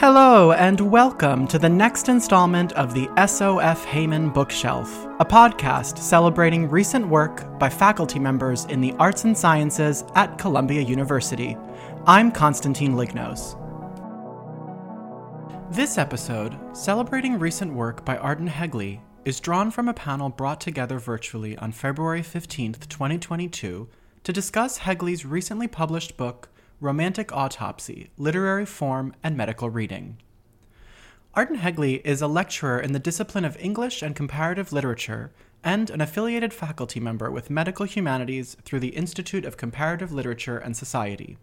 Hello, and welcome to the next installment of the SOF Heyman Bookshelf, a podcast celebrating recent work by faculty members in the arts and sciences at Columbia University. I'm Constantine Lignos. This episode, celebrating recent work by Arden Hegley, is drawn from a panel brought together virtually on February 15th, 2022, to discuss Hegley's recently published book, Romantic Autopsy Literary Form and Medical Reading. Arden Hegley is a lecturer in the discipline of English and Comparative Literature and an affiliated faculty member with Medical Humanities through the Institute of Comparative Literature and Society.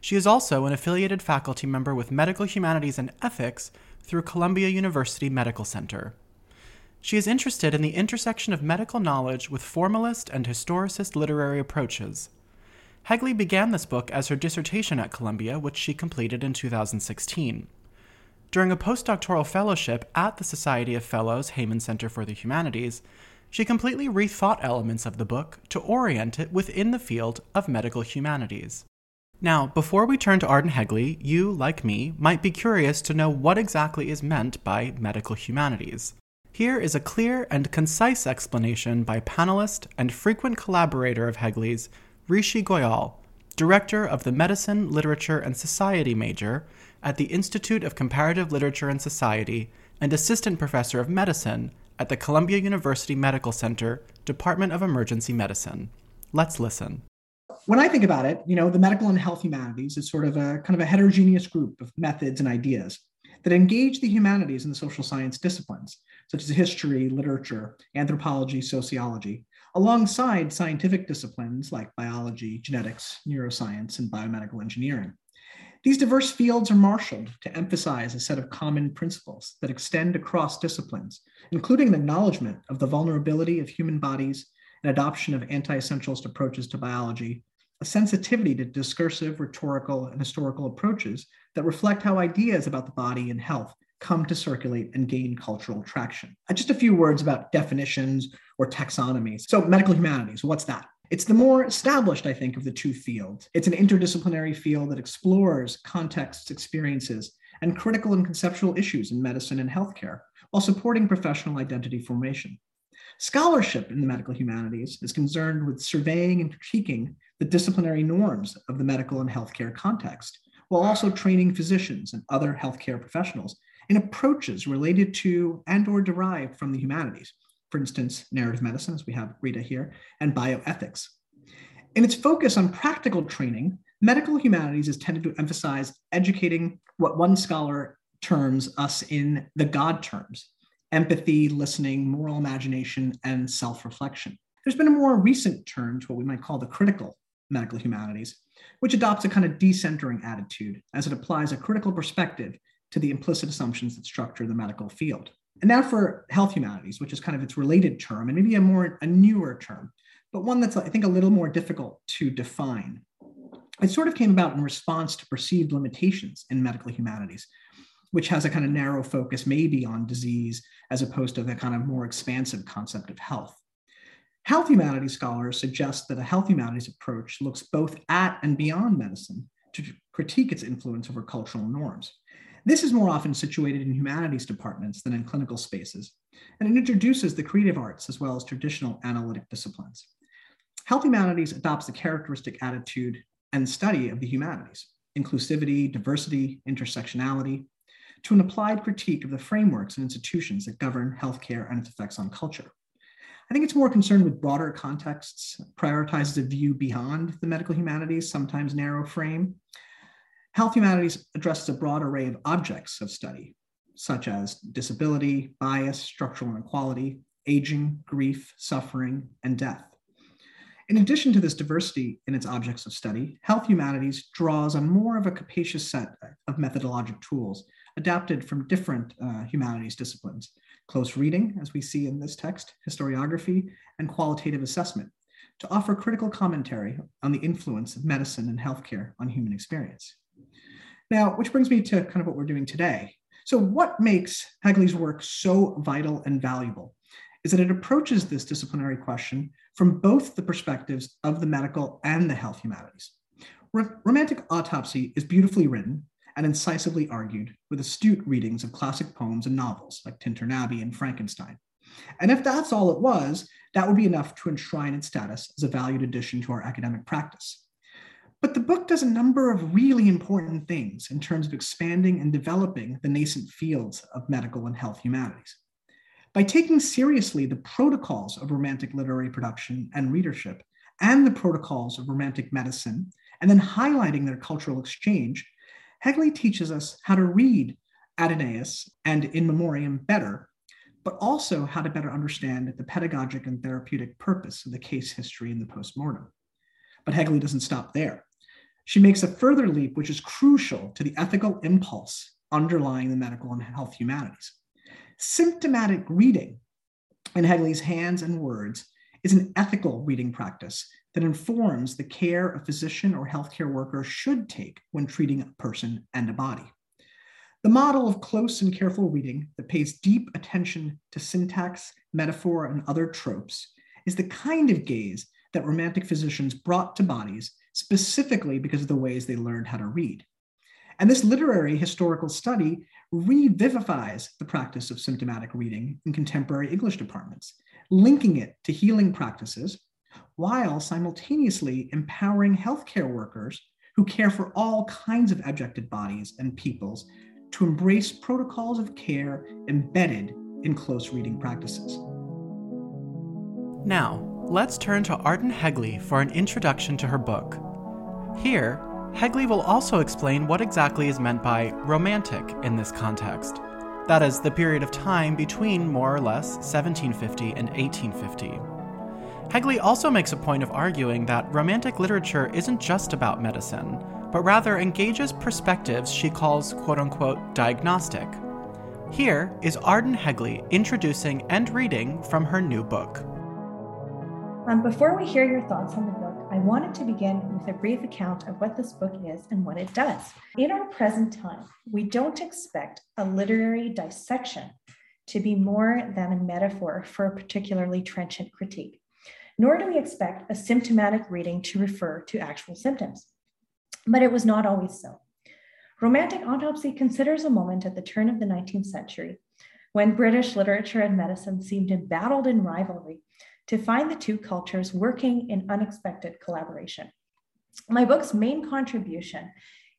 She is also an affiliated faculty member with Medical Humanities and Ethics through Columbia University Medical Center. She is interested in the intersection of medical knowledge with formalist and historicist literary approaches Hegley began this book as her dissertation at Columbia, which she completed in 2016. During a postdoctoral fellowship at the Society of Fellows Heyman Center for the Humanities, she completely rethought elements of the book to orient it within the field of medical humanities. Now, before we turn to Arden Hegley, you, like me, might be curious to know what exactly is meant by medical humanities. Here is a clear and concise explanation by panelist and frequent collaborator of Hegley's, Rishi Goyal, Director of the Medicine, Literature, and Society major at the Institute of Comparative Literature and Society and Assistant Professor of Medicine at the Columbia University Medical Center, Department of Emergency Medicine. Let's listen. When I think about it, you know, the medical and health humanities is sort of a kind of a heterogeneous group of methods and ideas that engage the humanities and the social science disciplines, such as history, literature, anthropology, sociology, alongside scientific disciplines like biology, genetics, neuroscience, and biomedical engineering. These diverse fields are marshaled to emphasize a set of common principles that extend across disciplines, including the acknowledgement of the vulnerability of human bodies and adoption of anti essentialist approaches to biology, a sensitivity to discursive, rhetorical, and historical approaches that reflect how ideas about the body and health come to circulate and gain cultural traction. Uh, just a few words about definitions or taxonomies. So, medical humanities, what's that? It's the more established, I think, of the two fields. It's an interdisciplinary field that explores contexts, experiences, and critical and conceptual issues in medicine and healthcare while supporting professional identity formation. Scholarship in the medical humanities is concerned with surveying and critiquing the disciplinary norms of the medical and healthcare context, while also training physicians and other healthcare professionals in approaches related to and or derived from the humanities, for instance, narrative medicine, as we have Rita here, and bioethics. In its focus on practical training, medical humanities is tended to emphasize educating what one scholar terms us in the God terms empathy, listening, moral imagination, and self reflection. There's been a more recent turn to what we might call the critical medical humanities, which adopts a kind of decentering attitude as it applies a critical perspective to the implicit assumptions that structure the medical field. And now for health humanities, which is kind of its related term and maybe a more a newer term, but one that's I think a little more difficult to define. It sort of came about in response to perceived limitations in medical humanities, which has a kind of narrow focus maybe on disease as opposed to the kind of more expansive concept of health. Health humanities scholars suggest that a health humanities approach looks both at and beyond medicine to critique its influence over cultural norms. This is more often situated in humanities departments than in clinical spaces, and it introduces the creative arts as well as traditional analytic disciplines. Health humanities adopts the characteristic attitude and study of the humanities, inclusivity, diversity, intersectionality, to an applied critique of the frameworks and institutions that govern healthcare and its effects on culture. I think it's more concerned with broader contexts, prioritizes a view beyond the medical humanities, sometimes narrow frame, Health humanities addresses a broad array of objects of study, such as disability, bias, structural inequality, aging, grief, suffering, and death. In addition to this diversity in its objects of study, health humanities draws on more of a capacious set of methodologic tools adapted from different uh, humanities disciplines close reading, as we see in this text, historiography, and qualitative assessment to offer critical commentary on the influence of medicine and healthcare on human experience. Now, which brings me to kind of what we're doing today. So, what makes Hegley's work so vital and valuable is that it approaches this disciplinary question from both the perspectives of the medical and the health humanities. Romantic Autopsy is beautifully written and incisively argued with astute readings of classic poems and novels like Tintern Abbey and Frankenstein. And if that's all it was, that would be enough to enshrine its status as a valued addition to our academic practice. But the book does a number of really important things in terms of expanding and developing the nascent fields of medical and health humanities. By taking seriously the protocols of Romantic literary production and readership, and the protocols of Romantic medicine, and then highlighting their cultural exchange, Hegley teaches us how to read Adonais and In Memoriam better, but also how to better understand the pedagogic and therapeutic purpose of the case history in the postmortem. But Hegley doesn't stop there. She makes a further leap, which is crucial to the ethical impulse underlying the medical and health humanities. Symptomatic reading, in Hegley's hands and words, is an ethical reading practice that informs the care a physician or healthcare worker should take when treating a person and a body. The model of close and careful reading that pays deep attention to syntax, metaphor, and other tropes is the kind of gaze that Romantic physicians brought to bodies specifically because of the ways they learned how to read. And this literary historical study revivifies the practice of symptomatic reading in contemporary English departments, linking it to healing practices while simultaneously empowering healthcare workers who care for all kinds of abjected bodies and peoples to embrace protocols of care embedded in close reading practices. Now, let's turn to Arden Hegley for an introduction to her book. Here, Hegley will also explain what exactly is meant by romantic in this context. That is, the period of time between more or less 1750 and 1850. Hegley also makes a point of arguing that Romantic literature isn't just about medicine, but rather engages perspectives she calls quote unquote diagnostic. Here is Arden Hegley introducing and reading from her new book. Um, before we hear your thoughts on the book, I wanted to begin with a brief account of what this book is and what it does. In our present time, we don't expect a literary dissection to be more than a metaphor for a particularly trenchant critique, nor do we expect a symptomatic reading to refer to actual symptoms. But it was not always so. Romantic autopsy considers a moment at the turn of the 19th century when British literature and medicine seemed embattled in rivalry to find the two cultures working in unexpected collaboration. My book's main contribution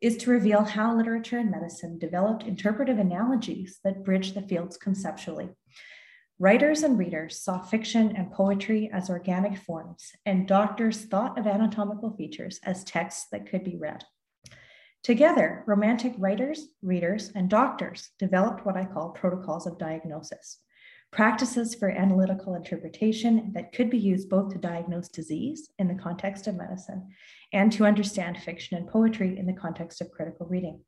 is to reveal how literature and medicine developed interpretive analogies that bridge the fields conceptually. Writers and readers saw fiction and poetry as organic forms, and doctors thought of anatomical features as texts that could be read. Together, Romantic writers, readers, and doctors developed what I call protocols of diagnosis practices for analytical interpretation that could be used both to diagnose disease in the context of medicine and to understand fiction and poetry in the context of critical reading.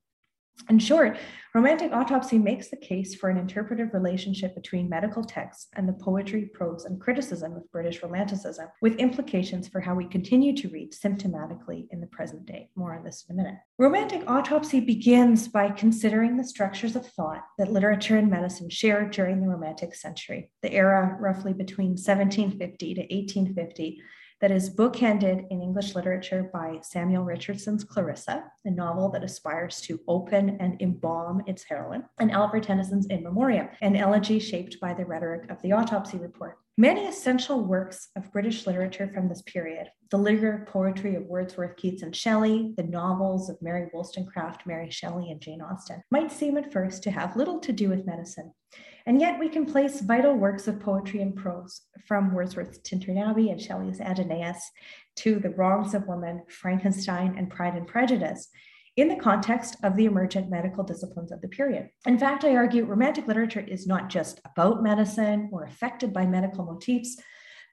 In short, romantic autopsy makes the case for an interpretive relationship between medical texts and the poetry, prose, and criticism of British Romanticism, with implications for how we continue to read symptomatically in the present day. More on this in a minute. Romantic autopsy begins by considering the structures of thought that literature and medicine shared during the Romantic century, the era roughly between 1750 to 1850 that is bookended in English literature by Samuel Richardson's Clarissa, a novel that aspires to open and embalm its heroine, and Alfred Tennyson's In Memoriam, an elegy shaped by the rhetoric of the autopsy report. Many essential works of British literature from this period, the lyric poetry of Wordsworth, Keats, and Shelley, the novels of Mary Wollstonecraft, Mary Shelley, and Jane Austen, might seem at first to have little to do with medicine. And yet we can place vital works of poetry and prose from Wordsworth's Tintern Abbey and Shelley's Adonais to The Wrongs of Woman, Frankenstein, and Pride and Prejudice in the context of the emergent medical disciplines of the period. In fact, I argue Romantic literature is not just about medicine or affected by medical motifs.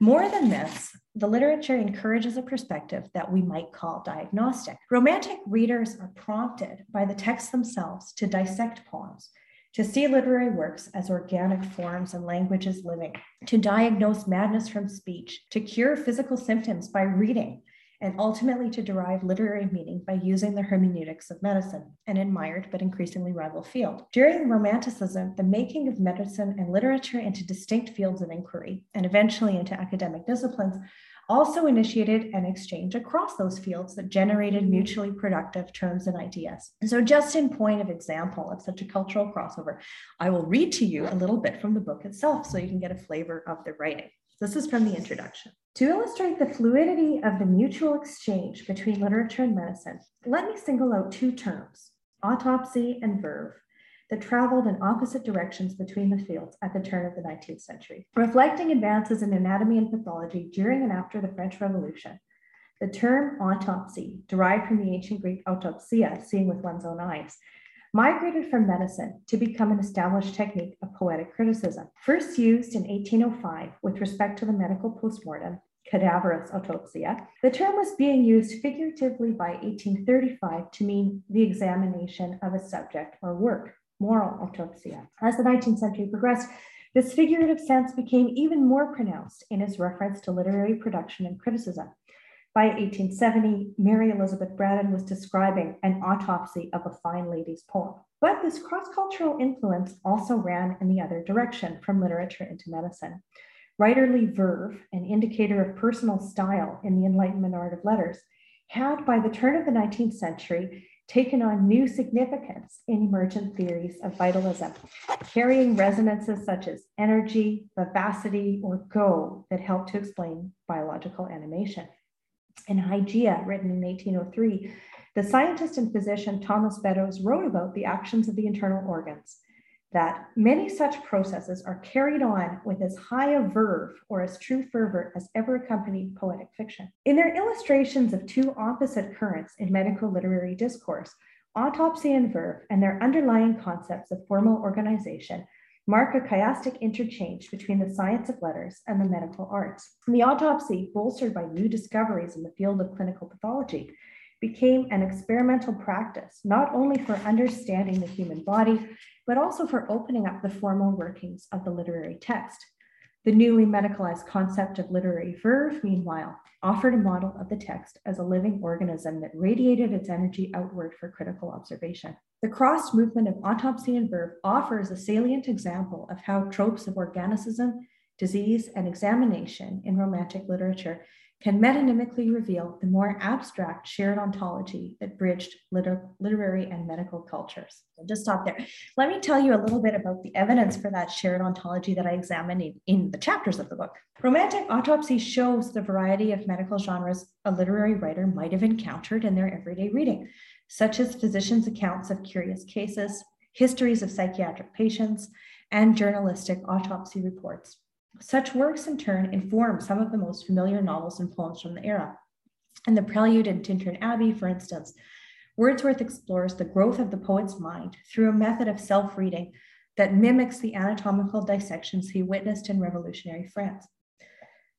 More than this, the literature encourages a perspective that we might call diagnostic. Romantic readers are prompted by the texts themselves to dissect poems, to see literary works as organic forms and languages living, to diagnose madness from speech, to cure physical symptoms by reading, and ultimately to derive literary meaning by using the hermeneutics of medicine, an admired but increasingly rival field. During Romanticism, the making of medicine and literature into distinct fields of inquiry, and eventually into academic disciplines, also initiated an exchange across those fields that generated mutually productive terms and ideas. So, just in point of example of such a cultural crossover, I will read to you a little bit from the book itself so you can get a flavor of the writing. This is from the introduction. To illustrate the fluidity of the mutual exchange between literature and medicine, let me single out two terms autopsy and verve that traveled in opposite directions between the fields at the turn of the 19th century. Reflecting advances in anatomy and pathology during and after the French Revolution, the term autopsy, derived from the ancient Greek autopsia, seeing with one's own eyes, migrated from medicine to become an established technique of poetic criticism. First used in 1805 with respect to the medical postmortem, cadaverous autopsia, the term was being used figuratively by 1835 to mean the examination of a subject or work moral autopsia. As the 19th century progressed, this figurative sense became even more pronounced in its reference to literary production and criticism. By 1870, Mary Elizabeth Braddon was describing an autopsy of a fine lady's poem. But this cross cultural influence also ran in the other direction from literature into medicine. Writerly verve, an indicator of personal style in the Enlightenment art of letters, had by the turn of the 19th century taken on new significance in emergent theories of vitalism, carrying resonances such as energy, vivacity, or go that help to explain biological animation. In Hygeia, written in 1803, the scientist and physician Thomas Beddoes wrote about the actions of the internal organs that many such processes are carried on with as high a verve or as true fervor as ever accompanied poetic fiction. In their illustrations of two opposite currents in medical literary discourse, autopsy and verve and their underlying concepts of formal organization mark a chiastic interchange between the science of letters and the medical arts. The autopsy, bolstered by new discoveries in the field of clinical pathology, became an experimental practice, not only for understanding the human body, but also for opening up the formal workings of the literary text. The newly medicalized concept of literary verve, meanwhile, offered a model of the text as a living organism that radiated its energy outward for critical observation. The cross movement of autopsy and verve offers a salient example of how tropes of organicism, disease, and examination in romantic literature can metonymically reveal the more abstract shared ontology that bridged liter- literary and medical cultures. So just stop there. Let me tell you a little bit about the evidence for that shared ontology that I examined in, in the chapters of the book. Romantic autopsy shows the variety of medical genres a literary writer might have encountered in their everyday reading, such as physicians' accounts of curious cases, histories of psychiatric patients, and journalistic autopsy reports. Such works, in turn, inform some of the most familiar novels and poems from the era. In the Prelude in Tintern Abbey, for instance, Wordsworth explores the growth of the poet's mind through a method of self reading that mimics the anatomical dissections he witnessed in revolutionary France.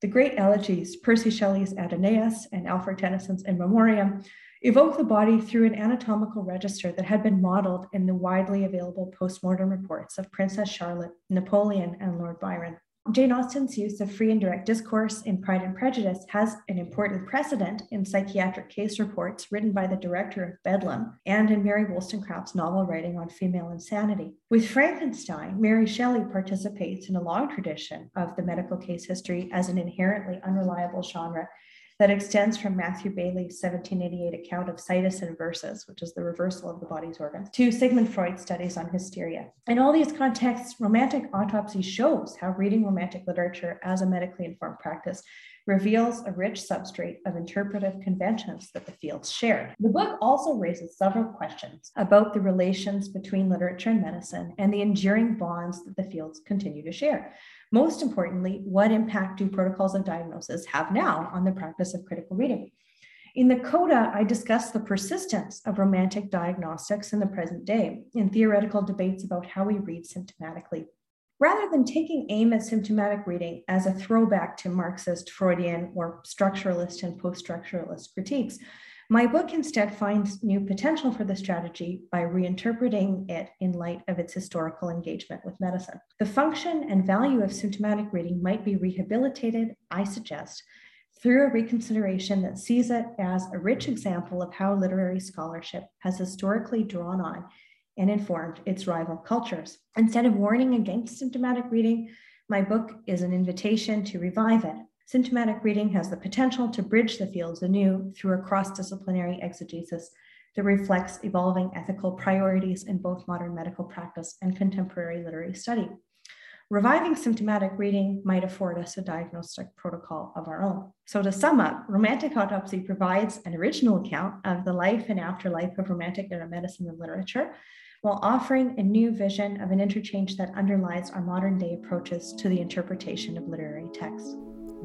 The great elegies, Percy Shelley's Adonais and Alfred Tennyson's In Memoriam, evoke the body through an anatomical register that had been modeled in the widely available postmortem reports of Princess Charlotte, Napoleon, and Lord Byron. Jane Austen's use of free and direct discourse in Pride and Prejudice has an important precedent in psychiatric case reports written by the director of Bedlam and in Mary Wollstonecraft's novel writing on female insanity. With Frankenstein, Mary Shelley participates in a long tradition of the medical case history as an inherently unreliable genre that extends from Matthew Baillie's 1788 account of situs inversus, which is the reversal of the body's organs, to Sigmund Freud's studies on hysteria. In all these contexts, romantic autopsy shows how reading romantic literature as a medically informed practice reveals a rich substrate of interpretive conventions that the fields share. The book also raises several questions about the relations between literature and medicine and the enduring bonds that the fields continue to share. Most importantly, what impact do protocols of diagnosis have now on the practice of critical reading? In the coda, I discuss the persistence of romantic diagnostics in the present day in theoretical debates about how we read symptomatically. Rather than taking aim at symptomatic reading as a throwback to Marxist, Freudian, or structuralist and post structuralist critiques, my book instead finds new potential for the strategy by reinterpreting it in light of its historical engagement with medicine. The function and value of symptomatic reading might be rehabilitated, I suggest, through a reconsideration that sees it as a rich example of how literary scholarship has historically drawn on and informed its rival cultures. Instead of warning against symptomatic reading, my book is an invitation to revive it Symptomatic reading has the potential to bridge the fields anew through a cross disciplinary exegesis that reflects evolving ethical priorities in both modern medical practice and contemporary literary study. Reviving symptomatic reading might afford us a diagnostic protocol of our own. So, to sum up, Romantic Autopsy provides an original account of the life and afterlife of romantic era medicine and literature, while offering a new vision of an interchange that underlies our modern day approaches to the interpretation of literary text.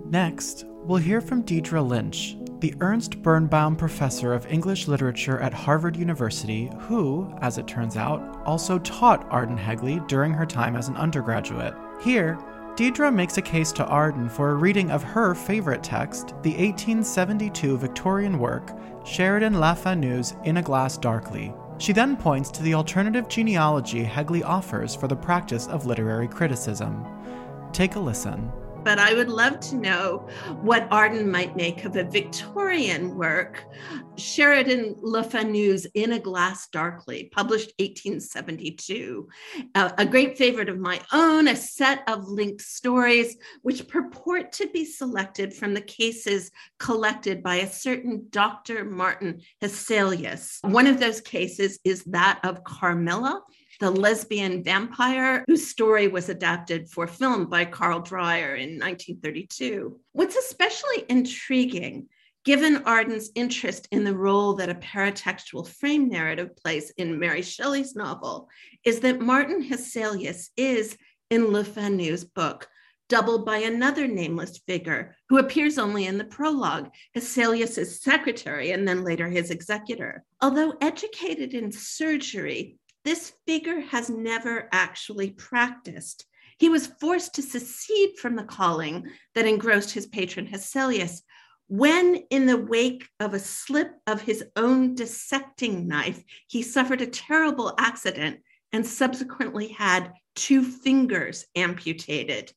Next, we'll hear from Deidre Lynch, the Ernest Bernbaum Professor of English Literature at Harvard University, who, as it turns out, also taught Arden Hegley during her time as an undergraduate. Here, Deidre makes a case to Arden for a reading of her favorite text, the 1872 Victorian work, Sheridan Le Fanu's In a Glass Darkly. She then points to the alternative genealogy Hegley offers for the practice of literary criticism. Take a listen but I would love to know what Arden might make of a Victorian work, Sheridan Le Fanu's In a Glass Darkly, published 1872. Uh, a great favorite of my own, a set of linked stories which purport to be selected from the cases collected by a certain Dr. Martin Hesselius. One of those cases is that of Carmilla the lesbian vampire, whose story was adapted for film by Carl Dreyer in 1932. What's especially intriguing given Arden's interest in the role that a paratextual frame narrative plays in Mary Shelley's novel, is that Martin Hesselius is, in Le Fanu's book, doubled by another nameless figure who appears only in the prologue, Hesselius' secretary and then later his executor. Although educated in surgery, this figure has never actually practiced. He was forced to secede from the calling that engrossed his patron Hesselius when, in the wake of a slip of his own dissecting knife, he suffered a terrible accident and subsequently had two fingers amputated.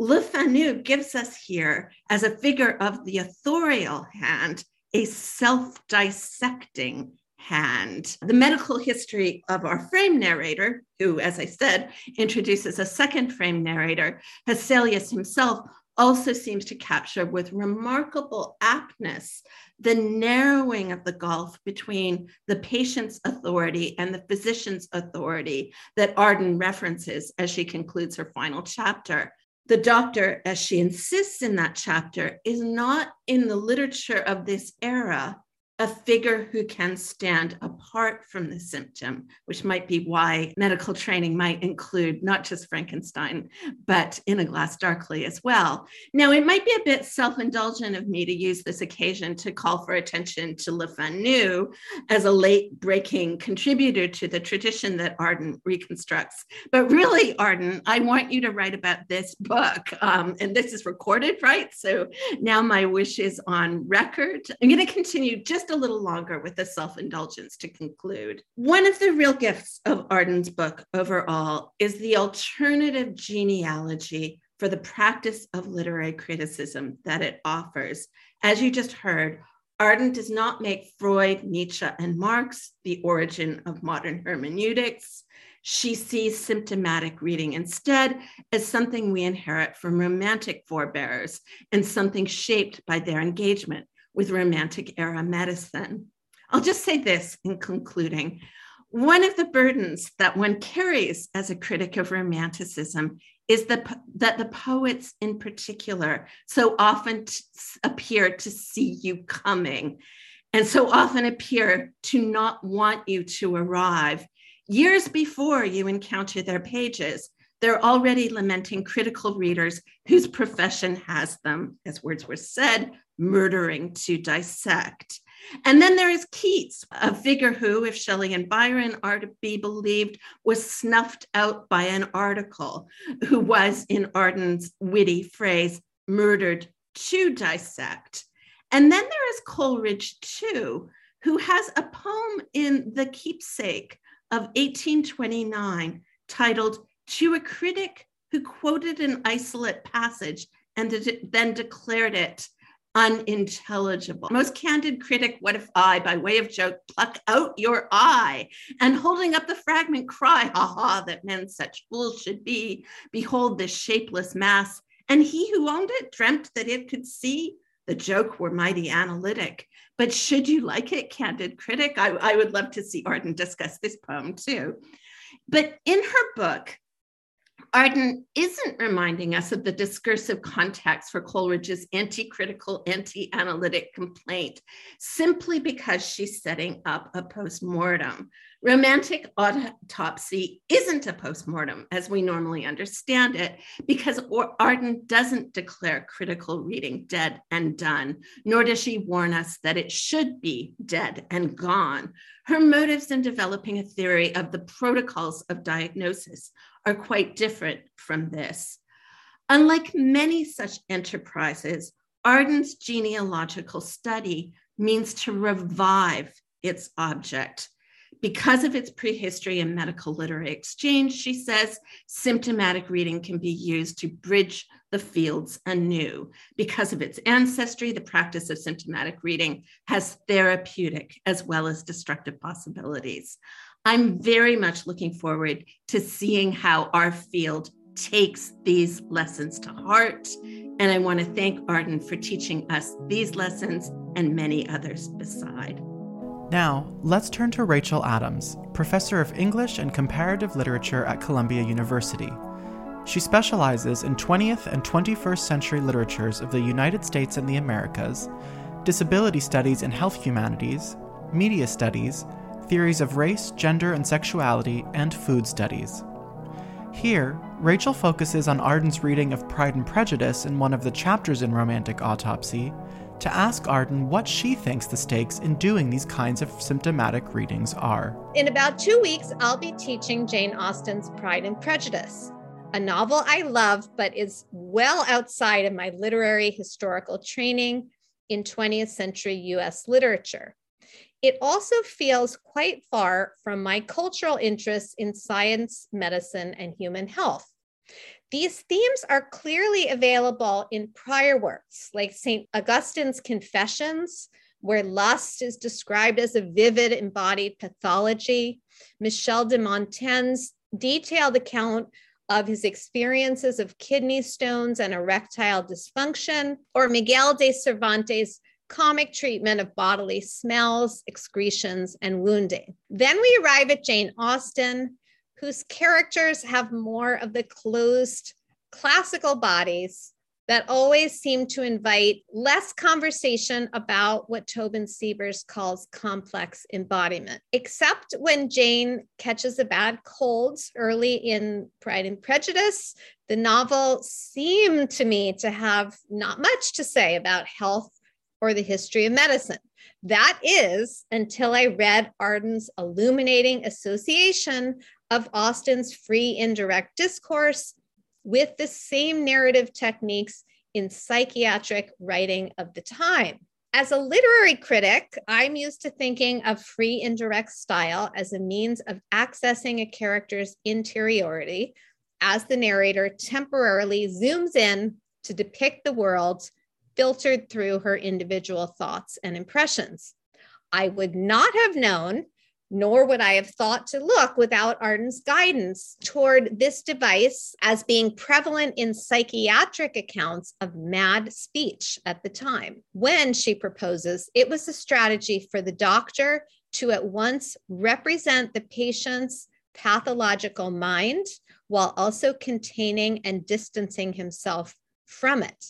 Le Fanu gives us here, as a figure of the authorial hand, a self dissecting hand. The medical history of our frame narrator, who, as I said, introduces a second frame narrator, Hesselius himself, also seems to capture with remarkable aptness the narrowing of the gulf between the patient's authority and the physician's authority that Arden references as she concludes her final chapter. The doctor, as she insists in that chapter, is not in the literature of this era a figure who can stand apart from the symptom, which might be why medical training might include not just Frankenstein, but in a glass darkly as well. Now, it might be a bit self indulgent of me to use this occasion to call for attention to Le Fanu as a late breaking contributor to the tradition that Arden reconstructs. But really, Arden, I want you to write about this book. Um, and this is recorded, right? So now my wish is on record. I'm going to continue just just a little longer with the self indulgence to conclude. One of the real gifts of Arden's book overall is the alternative genealogy for the practice of literary criticism that it offers. As you just heard, Arden does not make Freud, Nietzsche, and Marx the origin of modern hermeneutics. She sees symptomatic reading instead as something we inherit from romantic forebears and something shaped by their engagement with Romantic era medicine. I'll just say this in concluding. One of the burdens that one carries as a critic of Romanticism is the, that the poets, in particular, so often t- appear to see you coming and so often appear to not want you to arrive. Years before you encounter their pages, they're already lamenting critical readers whose profession has them, as Wordsworth said, murdering to dissect. And then there is Keats, a figure who, if Shelley and Byron are to be believed, was snuffed out by an article, who was, in Arden's witty phrase, murdered to dissect. And then there is Coleridge, too, who has a poem in The Keepsake of 1829 titled To a Critic Who Quoted an Isolate Passage and then declared it unintelligible. Most candid critic, what if I, by way of joke, pluck out your eye and holding up the fragment cry, ha ha, that men such fools should be. Behold this shapeless mass and he who owned it dreamt that it could see. The joke were mighty analytic. But should you like it, candid critic? I, I would love to see Arden discuss this poem too. But in her book, Arden isn't reminding us of the discursive context for Coleridge's anti critical, anti analytic complaint simply because she's setting up a post mortem. Romantic autopsy isn't a post mortem as we normally understand it, because Arden doesn't declare critical reading dead and done, nor does she warn us that it should be dead and gone. Her motives in developing a theory of the protocols of diagnosis are quite different from this. Unlike many such enterprises, Arden's genealogical study means to revive its object. Because of its prehistory and medical literary exchange, she says, symptomatic reading can be used to bridge the fields anew. Because of its ancestry, the practice of symptomatic reading has therapeutic as well as destructive possibilities. I'm very much looking forward to seeing how our field takes these lessons to heart. And I want to thank Arden for teaching us these lessons and many others beside. Now, let's turn to Rachel Adams, professor of English and Comparative Literature at Columbia University. She specializes in 20th and 21st century literatures of the United States and the Americas, disability studies and health humanities, media studies, theories of race, gender, and sexuality, and food studies. Here, Rachel focuses on Arden's reading of Pride and Prejudice in one of the chapters in Romantic Autopsy to ask Arden what she thinks the stakes in doing these kinds of symptomatic readings are. In about two weeks, I'll be teaching Jane Austen's Pride and Prejudice, a novel I love but is well outside of my literary historical training in 20th century US literature. It also feels quite far from my cultural interests in science, medicine, and human health. These themes are clearly available in prior works, like St. Augustine's Confessions, where lust is described as a vivid embodied pathology, Michel de Montaigne's detailed account of his experiences of kidney stones and erectile dysfunction, or Miguel de Cervantes' comic treatment of bodily smells, excretions, and wounding. Then we arrive at Jane Austen, whose characters have more of the closed classical bodies that always seem to invite less conversation about what Tobin Siebers calls complex embodiment, except when Jane catches a bad cold early in Pride and Prejudice. The novel seemed to me to have not much to say about health or the history of medicine. That is until I read Arden's illuminating association of Austen's free indirect discourse with the same narrative techniques in psychiatric writing of the time. As a literary critic, I'm used to thinking of free indirect style as a means of accessing a character's interiority as the narrator temporarily zooms in to depict the world filtered through her individual thoughts and impressions. I would not have known, nor would I have thought to look without Arden's guidance toward this device as being prevalent in psychiatric accounts of mad speech at the time. When she proposes, it was a strategy for the doctor to at once represent the patient's pathological mind while also containing and distancing himself from it.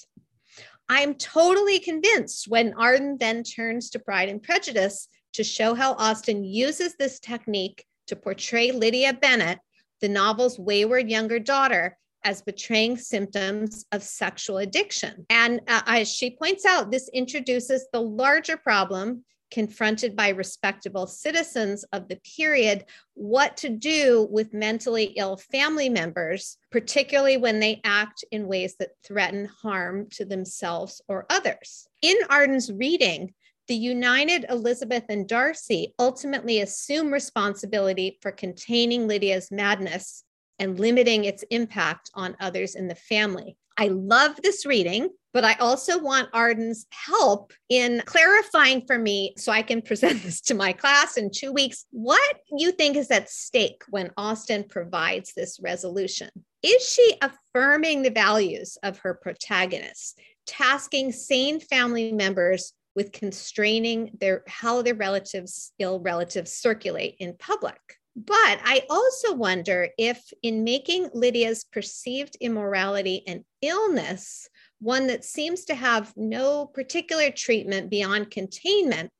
I'm totally convinced when Arden then turns to Pride and Prejudice to show how Austen uses this technique to portray Lydia Bennet, the novel's wayward younger daughter, as betraying symptoms of sexual addiction. And uh, as she points out, this introduces the larger problem confronted by respectable citizens of the period what to do with mentally ill family members, particularly when they act in ways that threaten harm to themselves or others. In Arden's reading, the united Elizabeth and Darcy ultimately assume responsibility for containing Lydia's madness and limiting its impact on others in the family. I love this reading, but I also want Arden's help in clarifying for me so I can present this to my class in two weeks what you think is at stake when Austen provides this resolution. Is she affirming the values of her protagonists, tasking sane family members with constraining their how their relatives, ill relatives circulate in public? But I also wonder if, in making Lydia's perceived immorality an illness one that seems to have no particular treatment beyond containment,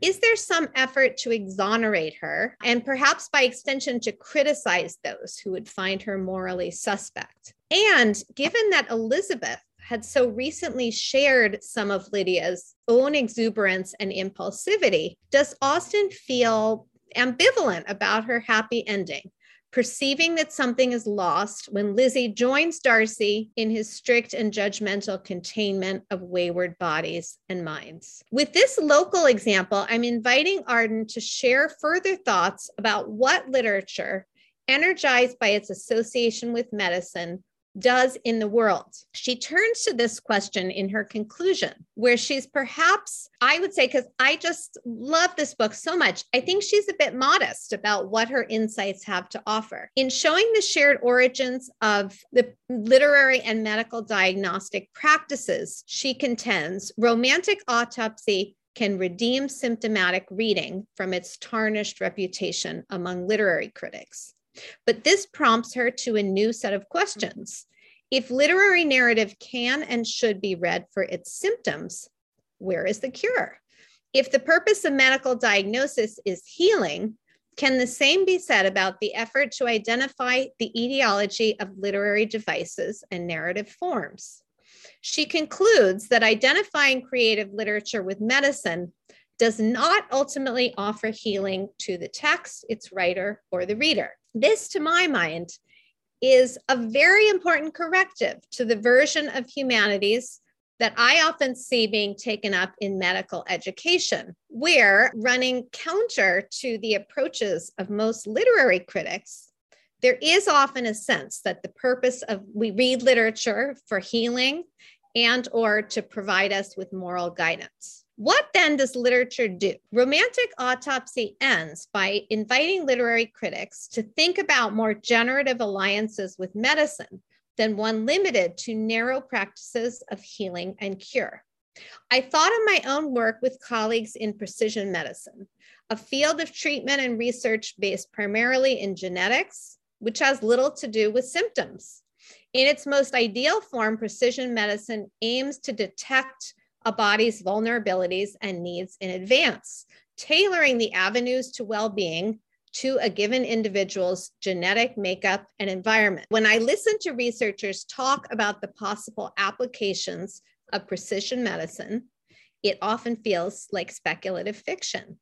is there some effort to exonerate her and perhaps by extension to criticize those who would find her morally suspect? And given that Elizabeth had so recently shared some of Lydia's own exuberance and impulsivity, does Austen feel ambivalent about her happy ending, perceiving that something is lost when Lizzie joins Darcy in his strict and judgmental containment of wayward bodies and minds. With this local example, I'm inviting Arden to share further thoughts about what literature, energized by its association with medicine, does in the world. She turns to this question in her conclusion, where she's perhaps, I would say, because I just love this book so much, I think she's a bit modest about what her insights have to offer. In showing the shared origins of the literary and medical diagnostic practices, she contends romantic autopsy can redeem symptomatic reading from its tarnished reputation among literary critics. But this prompts her to a new set of questions. If literary narrative can and should be read for its symptoms, where is the cure? If the purpose of medical diagnosis is healing, can the same be said about the effort to identify the etiology of literary devices and narrative forms? She concludes that identifying creative literature with medicine does not ultimately offer healing to the text, its writer, or the reader. This, to my mind, is a very important corrective to the version of humanities that I often see being taken up in medical education, where running counter to the approaches of most literary critics, there is often a sense that the purpose of we read literature for healing and or to provide us with moral guidance. What then does literature do? Romantic autopsy ends by inviting literary critics to think about more generative alliances with medicine than one limited to narrow practices of healing and cure. I thought of my own work with colleagues in precision medicine, a field of treatment and research based primarily in genetics, which has little to do with symptoms. In its most ideal form, precision medicine aims to detect a body's vulnerabilities and needs in advance, tailoring the avenues to well being to a given individual's genetic makeup and environment. When I listen to researchers talk about the possible applications of precision medicine, it often feels like speculative fiction.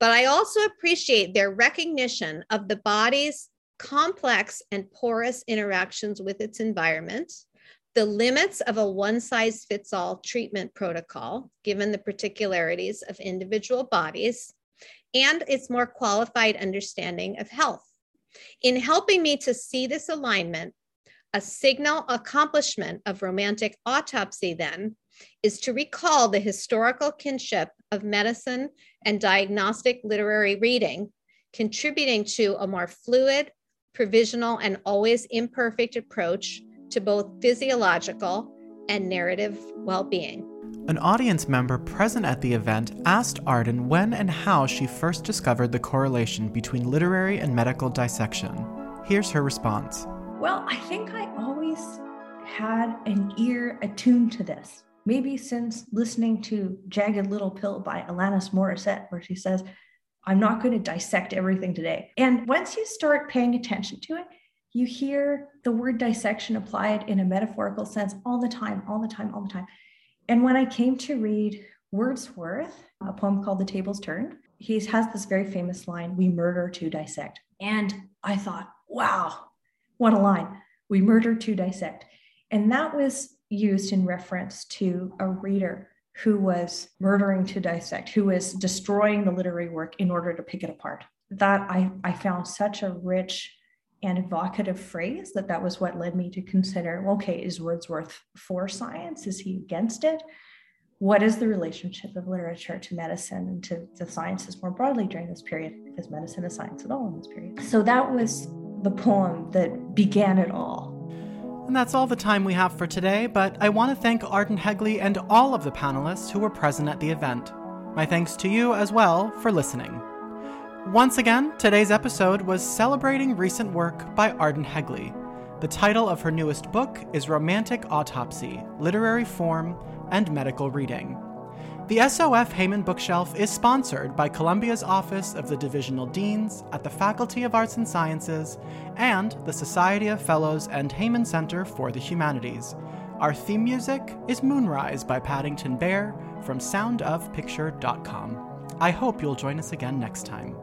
But I also appreciate their recognition of the body's complex and porous interactions with its environment the limits of a one size fits all treatment protocol, given the particularities of individual bodies, and its more qualified understanding of health. In helping me to see this alignment, a signal accomplishment of romantic autopsy, then, is to recall the historical kinship of medicine and diagnostic literary reading, contributing to a more fluid, provisional, and always imperfect approach to both physiological and narrative well being. An audience member present at the event asked Arden when and how she first discovered the correlation between literary and medical dissection. Here's her response Well, I think I always had an ear attuned to this. Maybe since listening to Jagged Little Pill by Alanis Morissette, where she says, I'm not going to dissect everything today. And once you start paying attention to it, you hear the word dissection applied in a metaphorical sense all the time, all the time, all the time. And when I came to read Wordsworth, a poem called The Tables Turned, he has this very famous line, We murder to dissect. And I thought, wow, what a line. We murder to dissect. And that was used in reference to a reader who was murdering to dissect, who was destroying the literary work in order to pick it apart. That I, I found such a rich and evocative phrase that that was what led me to consider okay is wordsworth for science? Is he against it? What is the relationship of literature to medicine and to the sciences more broadly during this period? Because medicine is science at all in this period. So that was the poem that began it all. And that's all the time we have for today, but I want to thank Arden Hegley and all of the panelists who were present at the event. My thanks to you as well for listening. Once again, today's episode was celebrating recent work by Arden Hegley. The title of her newest book is Romantic Autopsy Literary Form and Medical Reading. The SOF Heyman Bookshelf is sponsored by Columbia's Office of the Divisional Deans at the Faculty of Arts and Sciences and the Society of Fellows and Heyman Center for the Humanities. Our theme music is Moonrise by Paddington Bear from soundofpicture.com. I hope you'll join us again next time.